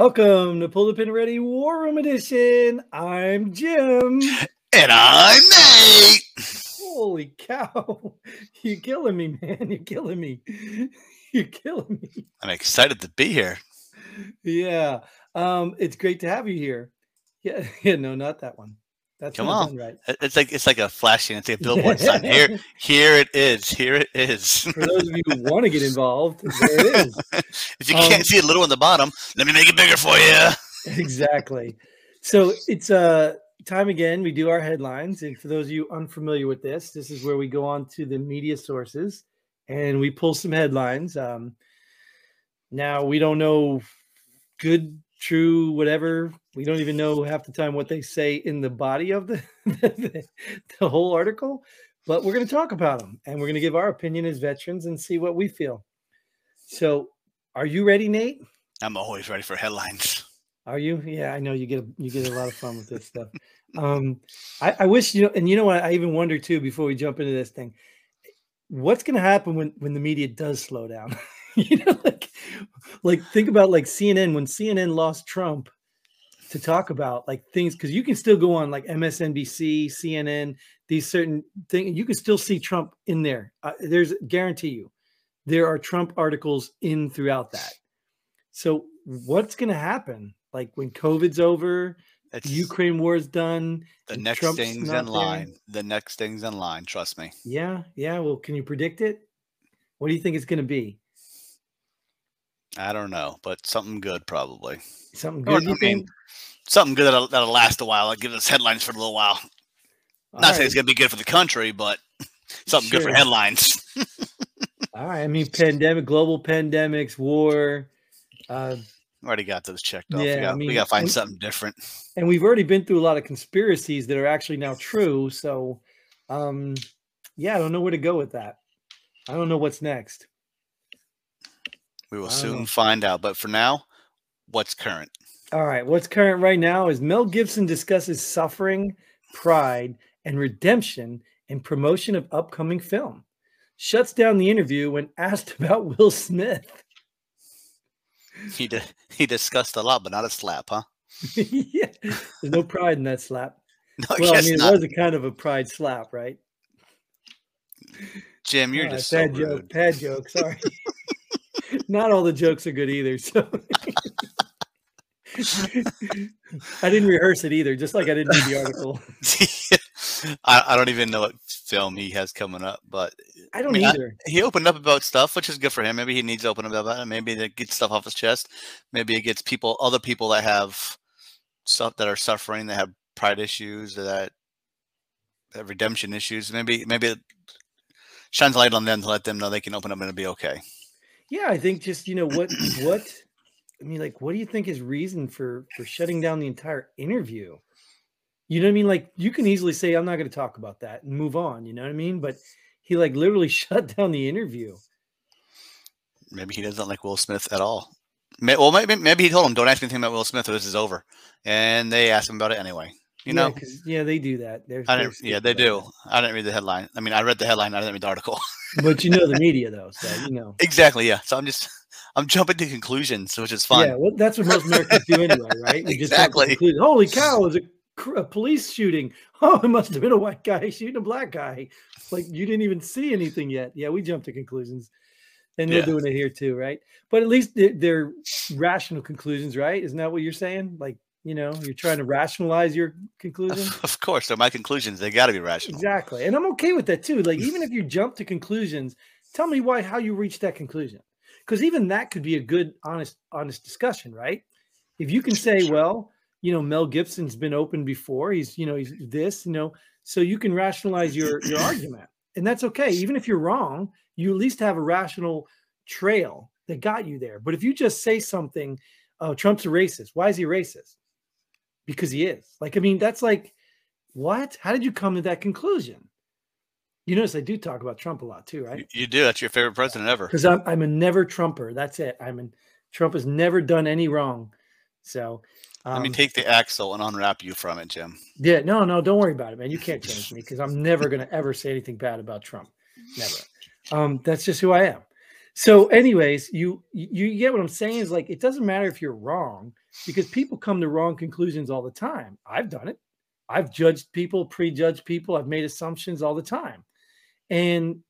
Welcome to Pull the Pin Ready War Room Edition. I'm Jim. And I'm Nate. Holy cow. You're killing me, man. You're killing me. You're killing me. I'm excited to be here. Yeah. Um, it's great to have you here. Yeah, yeah, no, not that one. That's Come on. right. It's like it's like a flashing. It's like a billboard sign. Here, here it is. Here it is. For those of you who want to get involved, there it is. if you Um, can't see it little on the bottom, let me make it bigger for you. exactly. So it's uh time again. We do our headlines, and for those of you unfamiliar with this, this is where we go on to the media sources and we pull some headlines. Um, now we don't know good, true, whatever. We don't even know half the time what they say in the body of the the, the whole article, but we're going to talk about them and we're going to give our opinion as veterans and see what we feel. So, are you ready, Nate? I'm always ready for headlines. Are you? Yeah, I know you get a, you get a lot of fun with this stuff. Um, I, I wish you know, and you know what? I even wonder too before we jump into this thing, what's going to happen when when the media does slow down? you know, like like think about like CNN when CNN lost Trump to talk about like things because you can still go on like MSNBC, CNN, these certain things. You can still see Trump in there. Uh, there's guarantee you, there are Trump articles in throughout that. So what's going to happen? Like when COVID's over, It's the Ukraine war is done. the next Trump's thing's in there. line. The next thing's in line. Trust me. Yeah, yeah. Well, can you predict it? What do you think it's going to be? I don't know, but something good probably. Something good? You I mean. Something good that'll, that'll last a while. I'll give us headlines for a little while. All Not saying right, it's gonna be good for the country, but something good for headlines. all right. I mean, pandemic, global pandemics, war, uh, Already got those checked off. Yeah, we, got, mean, we got to find and- something different. and we've already been through a lot of conspiracies that are actually now true. So, um, yeah, I don't know where to go with that. I don't know what's next. We will soon know. find out. But for now, what's current? All right, what's current right now is Mel Gibson discusses suffering, pride, and redemption in promotion of upcoming film. Shuts down the interview when asked about Will Smith. He di- he discussed a lot, but not a slap, huh? yeah, there's no pride in that slap. No, Well, I mean, it was a kind of a pride slap, right? Jim, you're right, just so bad rude. joke. Bad joke. Sorry. Not all the jokes are good either. So I didn't rehearse it either, just like I didn't read the article. I, I don't even know what film he has coming up, but I don't mean, I- either. he opened up about stuff, which is good for him. Maybe he needs to open up about it. Maybe to get stuff off his chest. Maybe it gets people, other people that have stuff that are suffering, that have pride issues, that have redemption issues. Maybe maybe it shines light on them to let them know they can open up and it'll be okay. Yeah, I think just you know what what I mean, like, what do you think is reason for for shutting down the entire interview? You know what I mean? Like, you can easily say, "I'm not going to talk about that" and move on. You know what I mean? But he like literally shut down the interview. Maybe he doesn't like Will Smith at all. Well, maybe maybe he told him, "Don't ask anything about Will Smith, or this is over," and they asked him about it anyway. You yeah, know, yeah, they do that. They're, I didn't. Yeah, they do. I didn't read the headline. I mean, I read the headline. I didn't read the article. But you know the media, though, so you know. exactly. Yeah. So I'm just I'm jumping to conclusions, which is fun. Yeah, well, that's what most Americans do anyway, right? We just jump to Exactly. Holy cow! It was a, a police shooting. Oh, it must have been a white guy shooting a black guy. Like you didn't even see anything yet. Yeah, we jump to conclusions, and we're Yeah. doing it here too, right? But at least they're, they're rational conclusions, right? Isn't that what you're saying? Like you know, you're trying to rationalize your conclusion. Of course, they're my conclusions. They got to be rational. Exactly. And I'm okay with that too. Like even if you jump to conclusions, tell me why how you reached that conclusion. Because even that could be a good honest honest discussion, right? If you can say, well, you know, Mel Gibson's been open before, he's, you know, he's this, you know, so you can rationalize your your argument. And that's okay. Even if you're wrong, you at least have a rational trail that got you there. But if you just say something, oh, Trump's a racist. Why is he racist? Because he is. Like, I mean, that's like, what? How did you come to that conclusion? You notice I do talk about Trump a lot too, right? you do. That's your favorite president ever. Because I'm I'm a never Trumper. That's it. I'm an Trump has never done any wrong. So Let me um, take the axle and unwrap you from it, Jim. Yeah, no, no, don't worry about it, man. You can't change me because I'm never gonna ever say anything bad about Trump. Never. Um, that's just who I am. So, anyways, you you get what I'm saying is like it doesn't matter if you're wrong. Because people come to wrong conclusions all the time. I've done it. I've judged people, prejudged people. I've made assumptions all the time. And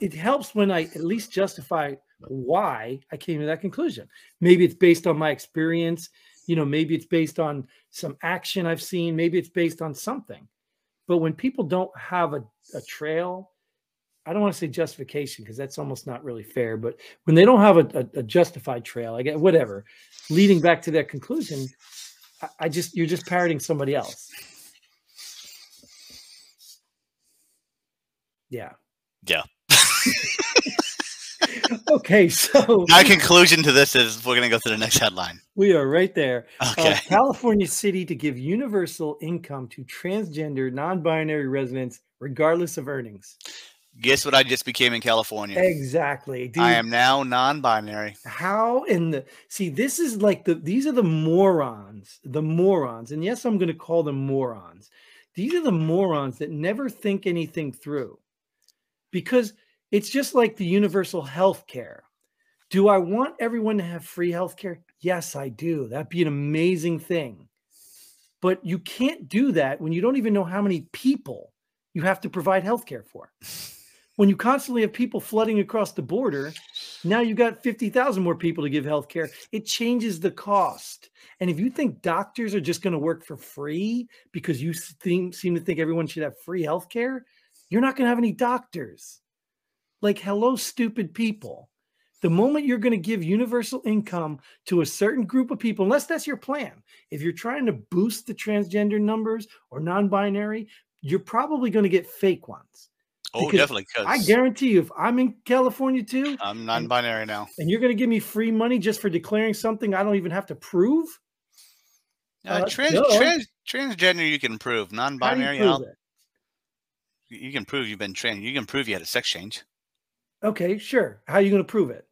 it helps when I at least justify why I came to that conclusion. Maybe it's based on my experience. You know, maybe it's based on some action I've seen. Maybe it's based on something. But when people don't have a, a trail, I don't want to say justification because that's almost not really fair. But when they don't have a, a, a justified trail, I get whatever, leading back to that conclusion, I, I just you're just parroting somebody else. Yeah. Yeah. okay, so My conclusion to this is we're going to go to the next headline. we are right there. Uh, Okay. California City to give universal income to transgender, non-binary residents, regardless of earnings. Guess what I just became in California? Exactly. Dude, I am now non-binary. how in the see this is like the these are the morons the morons and yes i'm going to call them morons. These are the morons that never think anything through because it's just like the universal health care do i want everyone to have free health care yes i do. That'd be an amazing thing. But you can't do that when you don't even know how many people you have to provide health care for when you constantly have people flooding across the border now you've got 50,000 more people to give health care. It changes the cost. And if you think doctors are just going to work for free because you think, seem to think everyone should have free health care, you're not going to have any doctors. Like, hello, stupid people. The moment you're going to give universal income to a certain group of people, unless that's your plan, if you're trying to boost the transgender numbers or non binary, you're probably going to get fake ones. Oh, Because definitely. I guarantee you, if I'm in California too, I'm non-binary now. and you're going to give me free money just for declaring something I don't even have to prove? Uh, Uh, trans, trans, transgender, you can prove. Non-binary, you prove you can prove you've been trans. You can prove you had a sex change. Okay, sure. How are you going to prove it?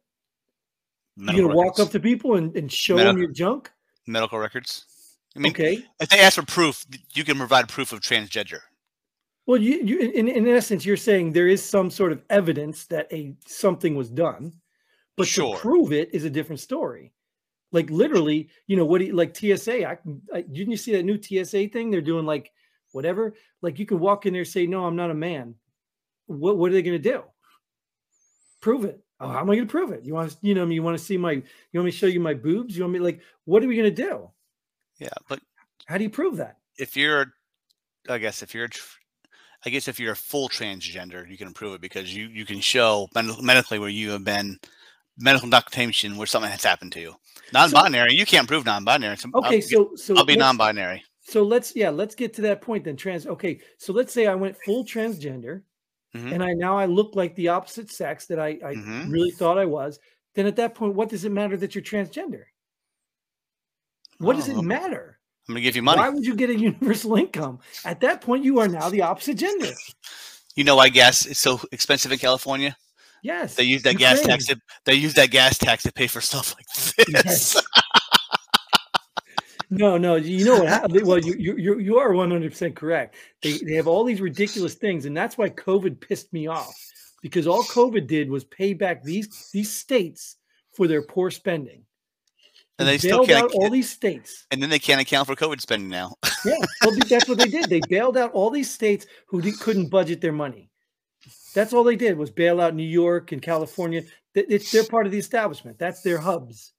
You're going to walk up to people and, and show them your junk? medical records. I mean, okay. if they ask for proof, you can provide proof of transgender. Well, you, you in, in essence, you're saying there is some sort of evidence that a something was done, but Sure. to prove it is a different story. Like literally, you know what? do you- Like TSA, I, I didn't you see that new TSA thing? They're doing like whatever. Like you can walk in there and say, "No, I'm not a man." What What are they going to do? Prove it. Oh, how am I going to prove it? You want to, you know, you want to see my, you want me to show you my boobs? You want me like, what are we going to do? Yeah, but How do you prove that? if you're, I guess if you're, tr- I guess if you're a full transgender, you can prove it because you you can show med- medically where you have been medical documentation where something has happened to you. Non-binary, you can't prove non-binary. So Okay, I'll, so so I'll be non-binary. So let's yeah, let's get to that point then. Trans. Okay, so let's say I went full transgender, Mhm. and I now I look like the opposite sex that I, I Mhm. really thought I was. Then at that point, what does it matter that you're transgender? What does Oh, it matter? I'm gonna give you money. Why would you get a universal income? At that point, you are now the opposite gender. You know why gas is so expensive in California? Yes, They use that gas tax. To, they use that gas tax to pay for stuff like this. Yes. No, no, you know what happened? Well, you you you you are one hundred percent correct. They they have all these ridiculous things, and that's why COVID pissed me off because all COVID did was pay back these these states for their poor spending. And they still bailed can't. out all these states. and then they can't account for COVID spending now. Yeah, well, that's what they did. They bailed out all these states who couldn't budget their money. That's all they did was bail out New York and California. It's they're part of the establishment. That's their hubs.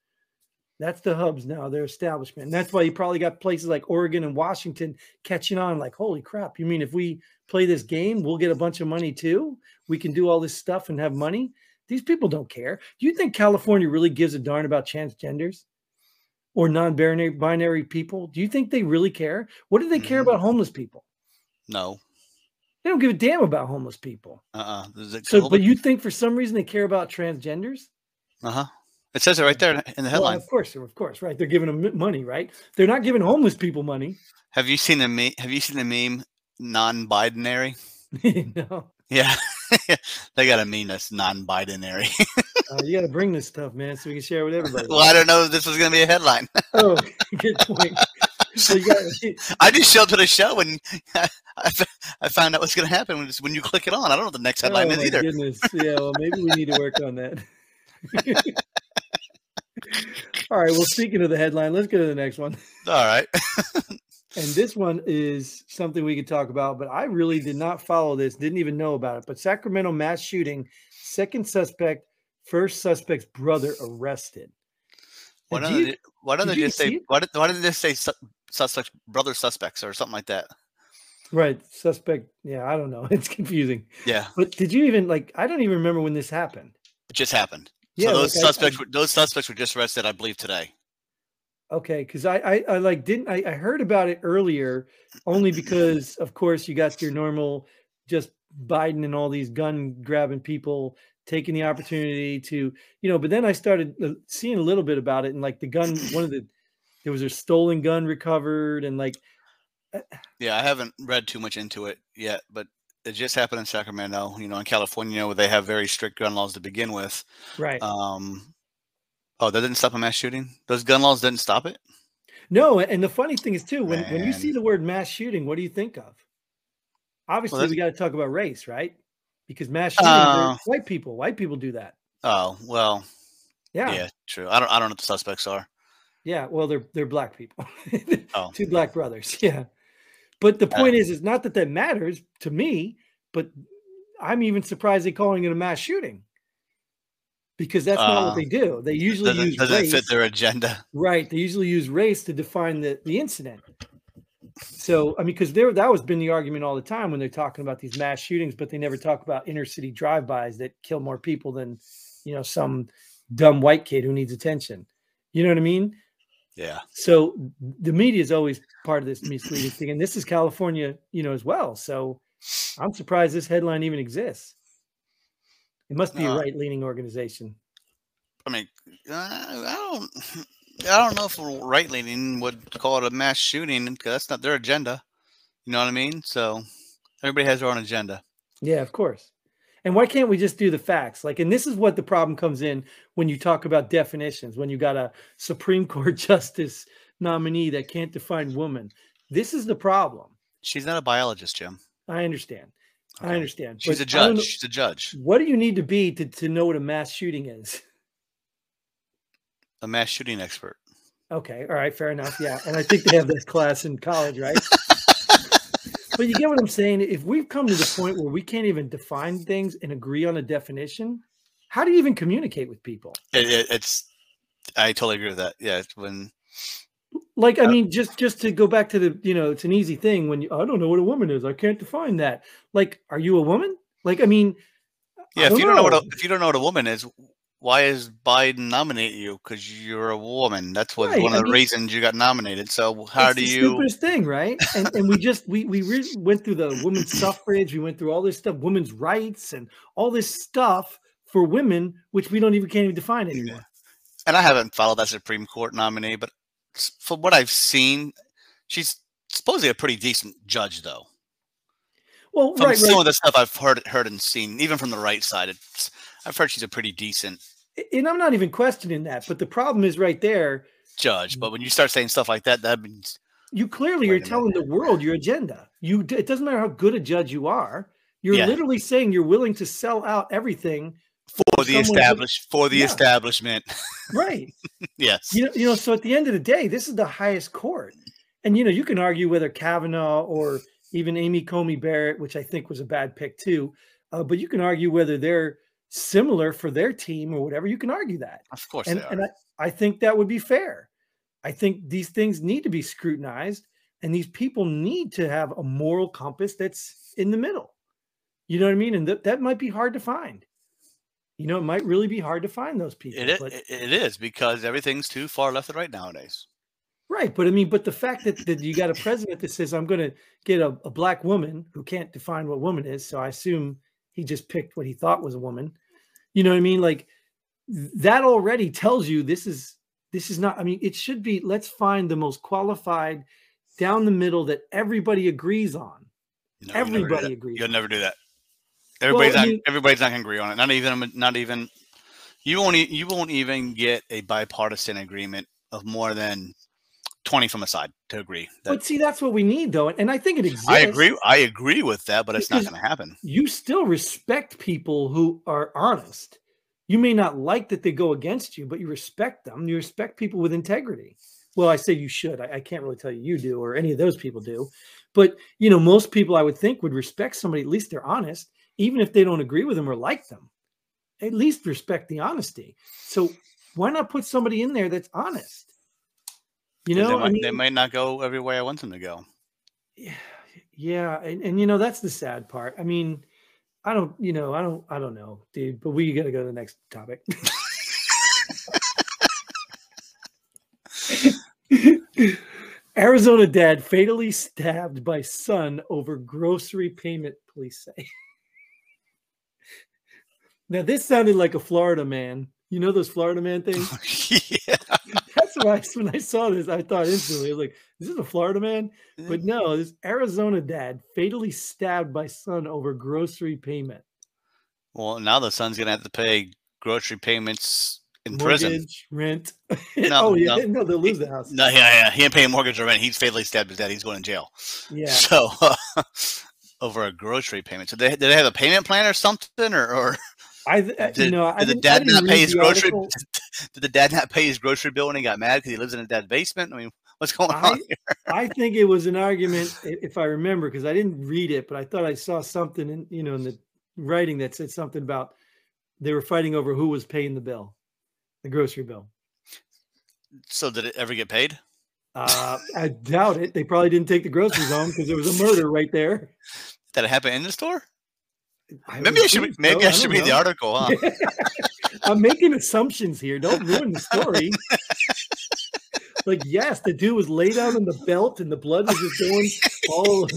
That's the hubs now, their establishment. And that's why you probably got places like Oregon and Washington catching on like, holy crap, you mean if we play this game, we'll get a bunch of money too? We can do all this stuff and have money? These people don't care. Do you think California really gives a darn about transgenders or non-binary people? Do you think they really care? What do they care Mhm. about homeless people? No. They don't give a damn about homeless people. Uh. uh So, but you think for some reason they care about transgenders? Uh huh. It says it right there in the Well, headline. of course, of course, right? They're giving them money, right? They're not giving homeless people money. Have you seen the meme? Have you seen the meme? Non-binary. no, Yeah, they got a meme that's non-binary. uh, you got to bring this stuff, man, so we can share with everybody. well, I don't know if this was gonna be a headline. oh, good point. So you got I just showed up to the show and I, f- I found out what's gonna happen when, when you click it on. I don't know what the next headline oh, is my either. Goodness, yeah. Well, maybe we need to work on that. All right. Well, speaking of the headline, let's go to the next one. All right. And this one is something we could talk about, but I really did not follow this, didn't even know about it. But Sacramento mass shooting, second suspect, first suspect's brother arrested. Why don't, they, why don't did they just say why, did, why didn't they say su- suspects brother suspects or something like that? Right. Suspect. Yeah. I don't know. It's confusing. Yeah, But did you even like, I don't even remember when this happened. it just happened. Yeah, so those like, I- I- suspects were, those suspects were just arrested, I believe, today. Okay, because I, I I like didn't I, I heard about it earlier only because of course you got your normal just Biden and all these gun grabbing people taking the opportunity to you know but then I started uh, seeing a little bit about it and like the gun one of the there was a stolen gun recovered and like Yeah, I haven't read too much into it yet, but it just happened in Sacramento. You know, in California, where they have very strict gun laws to begin with. right Um, oh, that didn't stop a mass shooting. Those gun laws didn't stop it. no and the funny thing is too when when you see the word mass shooting what do you think of obviously that's- we got to talk about race right because mass shootings Uh, white people white people do that Oh well, yeah yeah, true. I don't. I don't know what the suspects are. Yeah, well, they're they're black people, Oh. two black brothers. Yeah, but the point is, is not that that matters to me, but I'm even surprised they're calling it a mass shooting because that's not what Uh, they do. They usually Doesn't, use doesn't race, fit their agenda. right? They usually use race to define the the incident. So I mean, because there that was been the argument all the time when they're talking about these mass shootings, but they never talk about inner city drive-bys that kill more people than you know some dumb white kid who needs attention. You know what I mean? Yeah. So the media is always part of this misleading thing, and this is California, you know, as well. So I'm surprised this headline even exists. It must be a Uh, right-leaning organization. I mean, uh, I don't. I don't know if right leaning would call it a mass shooting because that's not their agenda. You know what I mean? So everybody has their own agenda. Yeah, of course. And why can't we just do the facts? Like, and this is what the problem comes in when you talk about definitions. When you got a Supreme Court justice nominee that can't define woman, this is the problem. She's not a biologist, Jim. I understand. I understand. She's a but don't judge. She's a judge. What do you need to be to, to know what a mass shooting is? A mass shooting expert. Okay, all right, fair enough. Yeah, and I think they have this class in college, right? but you get what I'm saying. If we've come to the point where we can't even define things and agree on a definition, how do you even communicate with people? It, it, it's. I totally agree with that. Yeah, it's when Like, I Uh, mean, just just to go back to the, you know, it's an easy thing when you, I don't know what a woman is. I can't define that. Like, are you a woman? Like, I mean, I yeah, if don't you don't know what a, if you don't know what a woman is, why is Biden nominate you? Because you're a woman. That's what Right, one of I the mean- reasons you got nominated. So how do the you? stupidest thing, right? And and we just we we re- went through the women's suffrage, we went through all this stuff, women's rights, and all this stuff for women, which we don't even can't even define anymore. and I haven't followed that Supreme Court nominee, but from what I've seen, she's supposedly a pretty decent judge, though. Well, From right, some right. of the stuff I've heard, heard and seen, even from the right side, it's, I've heard she's a pretty decent And I'm not even questioning that, but the problem is right there. judge. But when you start saying stuff like that, that means You clearly are telling the world your agenda. You it doesn't matter how good a judge you are. You're Yeah. literally saying you're willing to sell out everything. for the someone who- for the Yeah. establishment. Right. yes. you know, you know, so at the end of the day, this is the highest court. And you know, you can argue whether Kavanaugh or even Amy Coney Barrett, which I think was a bad pick too, uh, but you can argue whether they're similar for their team or whatever. You can argue that. Of course and, and I, I think that would be fair. I think these things need to be scrutinized, and these people need to have a moral compass that's in the middle. You know what I mean? And that that might be hard to find. You know, it might really be hard to find those people. it, but, it is because everything's too far left and right nowadays. right. But I mean, but the fact that, that you got a president that says, I'm going to get a, a black woman who can't define what woman is. So I assume he just picked what he thought was a woman. You know what I mean? Like that already tells you this is this is not i mean it should be let's find the most qualified down the middle that everybody agrees on No, everybody agrees You'll never do that. Everybody's I not. mean- everybody's not gonna agree on it. Not even. Not even. You won't. You won't even get a bipartisan agreement of more than twenty from a side to agree. That, but see that's what we need though and i think it exists I agree. I agree with that, but it's not going to happen. you still respect people who are honest You may not like that they go against you, but you respect them. You respect people with integrity. Well, I say you should. I, I can't really tell you you do or any of those people do. But you know, most people I would think would respect somebody, at least they're honest, even if they don't agree with them or like them. At least respect the honesty. So why not put somebody in there that's honest? You know, they might, I mean, they might not go every way I want them to go. yeah, yeah, and, and you know that's the sad part. I mean, I don't, you know, I don't, I don't know, dude. But we got to go to the next topic. Arizona dad fatally stabbed by son over grocery payment. Police say. now this sounded like a Florida man. You know those Florida man things? yeah. Why when I saw this, I thought instantly, I was like, "Is a Florida man?" But no, this Arizona dad fatally stabbed by son over grocery payment. Well, now the son's gonna have to pay grocery payments in prison. Mortgage, rent. No, oh yeah, no. no, they'll lose the house. No, yeah, yeah. He ain't paying mortgage or rent. He's fatally stabbed his dad. He's going to jail. Yeah, So uh, over a grocery payment. So they did they have a payment plan or something, or, or I, th- uh, did, you know, I did the dad didn't pay his grocery? Did the dad not pay his grocery bill when he got mad because he lives in a dad's basement? I mean, what's going I- on here? I think it was an argument, if I remember, because I didn't read it, but I thought I saw something in you know in the writing that said something about they were fighting over who was paying the bill, the grocery bill. So did it ever get paid? Uh, I doubt it. They probably didn't take the groceries home because there was a murder right there. Did it happen in the store? I Maybe I should. Maybe so. I should don't read the article. Huh? I'm making assumptions here. Don't ruin the story. like, yes, the dude was laid out on the belt and the blood was just going all.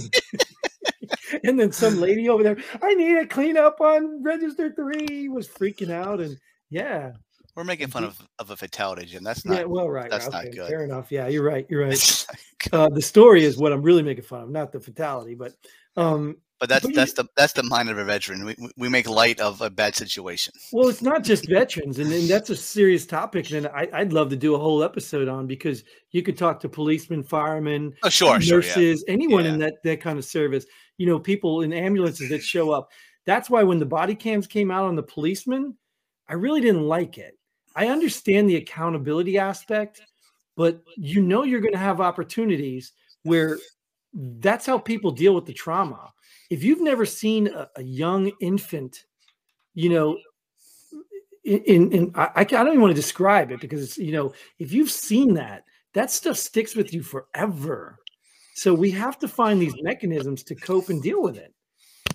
and then some lady over there, I need a clean up on register three, was freaking out. And yeah, We're making fun of, of a fatality, Jim. That's not. yeah, well, right. that's right, not okay, good. Fair enough. Yeah, you're right. You're right. that's not good. Uh, the story is what I'm really making fun of, not the fatality. But um, but that's but you- that's the that's the mind of a veteran. We we- make light of a bad situation. Well, it's not just veterans, and, and that's a serious topic, and I, I'd love to do a whole episode on because you could talk to policemen, firemen, Oh, sure, sure, yeah. nurses, anyone in that that kind of service. You know, people in ambulances that show up. That's why when the body cams came out on the policemen, I really didn't like it. I understand the accountability aspect, but you know you're going to have opportunities where that's how people deal with the trauma. If you've never seen a, a young infant, you know, in, in, in I, I don't even want to describe it because it's, you know, if you've seen that, that stuff sticks with you forever. So we have to find these mechanisms to cope and deal with it.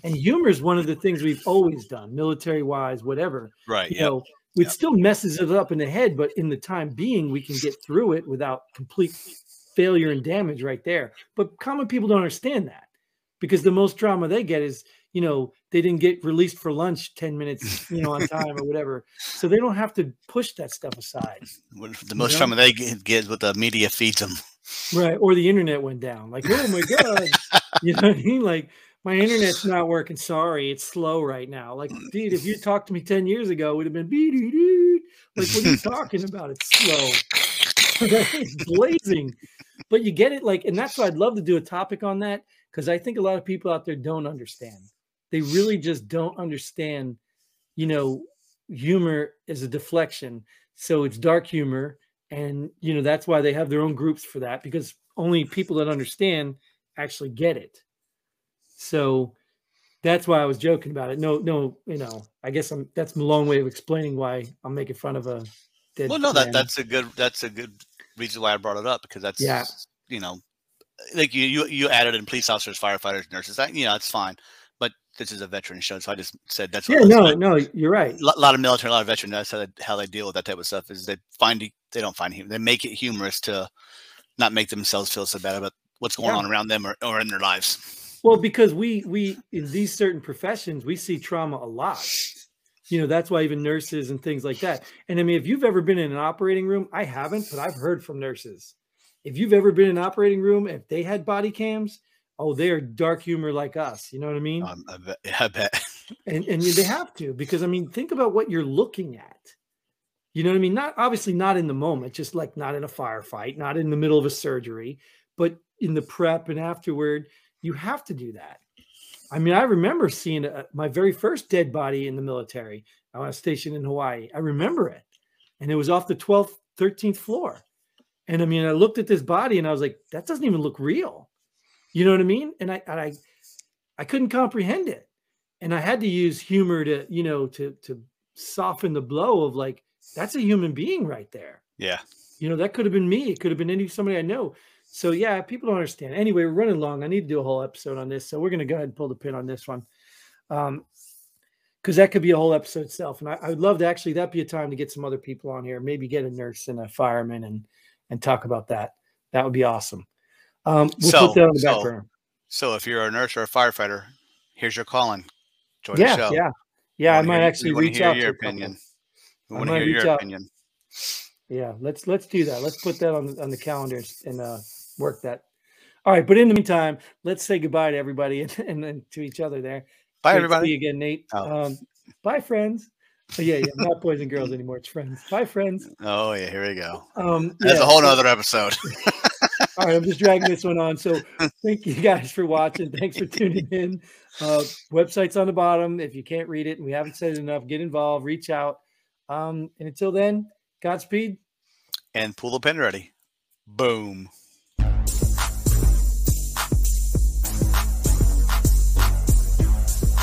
And humor is one of the things we've always done, military wise, whatever. Right. You Yeah. know, it Yep. still messes it up in the head, but in the time being, we can get through it without complete failure and damage right there. But common people don't understand that because the most drama they get is, you know, they didn't get released for lunch 10 minutes, you know, on time or whatever. So they don't have to push that stuff aside. The most know? trauma they get, is what the media feeds them. Right. Or the internet went down. Like, oh my God. you know what I mean? Like, my internet's not working. Sorry, it's slow right now. Like, dude, if you talked to me 10 years ago, it would have been beep, doo, doo. like, what are you talking about? It's slow. it's blazing. But you get it, like, and that's why I'd love to do a topic on that because I think a lot of people out there don't understand. They really just don't understand, you know, humor is a deflection. So it's dark humor. And, you know, that's why they have their own groups for that because only people that understand actually get it. So that's why I was joking about it. No, no, you know, I guess I'm that's a long way of explaining why I'm making fun of a dead Well, no, that that's a good that's a good reason why I brought it up because that's Yeah. you know, like you you you added in police officers, firefighters, nurses. That you know, it's fine. But this is a veteran show, so I just said that's yeah, no, no, you're right. a lot of military, a lot of veterans. That's how they, how they deal with that type of stuff. Is they find they don't find humor. They make it humorous to not make themselves feel so bad about what's going Yeah. on around them or, or in their lives. Well, because we we in these certain professions we see trauma a lot. You know, that's why even nurses and things like that. And I mean, if you've ever been in an operating room, I haven't, but I've heard from nurses. If you've ever been in an operating room, if they had body cams, oh, they're dark humor like us. You know what I mean? Um, I bet. I bet. and and they have to because I mean, think about what you're looking at. You know what I mean? Not obviously not in the moment, just like not in a firefight, not in the middle of a surgery, but in the prep and afterward, you have to do that. I mean, I remember seeing a, my very first dead body in the military. Uh, I was stationed in Hawaii. I remember it, and it was off the twelfth, thirteenth floor. And I mean, I looked at this body and I was like, that doesn't even look real. You know what I mean? And I, and I, I couldn't comprehend it, and I had to use humor to, you know, to to soften the blow of like, that's a human being right there. Yeah. You know, that could have been me. It could have been any somebody I know. So yeah, people don't understand. Anyway, we're running long. I need to do a whole episode on this. So we're gonna go ahead and pull the pin on this one. Um, because that could be a whole episode itself. And I, I, would love to actually that be a time to get some other people on here, maybe get a nurse and a fireman and and talk about that. That would be awesome. Um, we'll so, put that on the so, back burner. So if you're a nurse or a firefighter, here's your calling. Join yeah, the show. yeah, yeah. I might hear, actually reach out. Your to opinion. We I want to hear your out. opinion. Yeah, let's let's do that. Let's put that on on the calendar and uh, work that. All right, but in the meantime, let's say goodbye to everybody and, and then to each other there. Bye, Great everybody. See you again, Nate. Oh. Um, bye, friends. Oh, yeah, yeah, not boys and girls anymore. It's friends. Bye, friends. Oh yeah, here we go. Um, That's yeah, a whole so- nother episode. All right, I'm just dragging this one on. So thank you guys for watching. Thanks for tuning in. Uh, website's on the bottom. If you can't read it and we haven't said it enough, get involved, reach out. Um, and until then, Godspeed. and pull the pin ready. Boom.